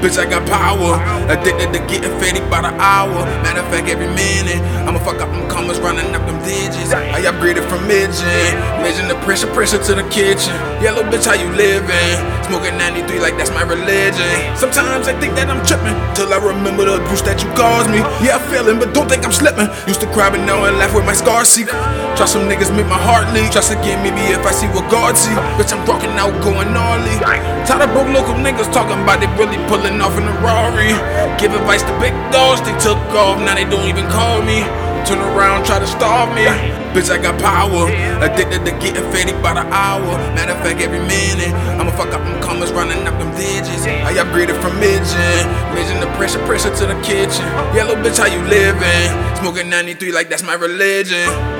Bitch, I got power. Addicted to getting fatty by the hour. Matter of fact, every minute. I'ma fuck up them commas, running I upgraded from midget. Measuring the pressure, pressure to the kitchen. Yellow bitch, how you living? Smoking 93 like that's my religion. Sometimes I think that I'm tripping. Till I remember the abuse that you caused me. Yeah, I'm feeling, but don't think I'm slipping. Used to cry, but now I laugh with my scars see. Try some niggas make my heart leak. Trust again, maybe if I see what God see. Bitch, I'm rocking out, going gnarly. Tired of broke local niggas talking about they really pulling off in a Rari. Give advice to big dogs, they took off, now they don't even call me. Turn around, try to starve me. Bitch, I got power. Addicted to getting fatty by the hour. Matter of fact, every minute. I'ma fuck up them commas, running up them digits. I upgraded from midget. Measuring the pressure, pressure to the kitchen. Yellow bitch, how you living? Smoking 93 like that's my religion.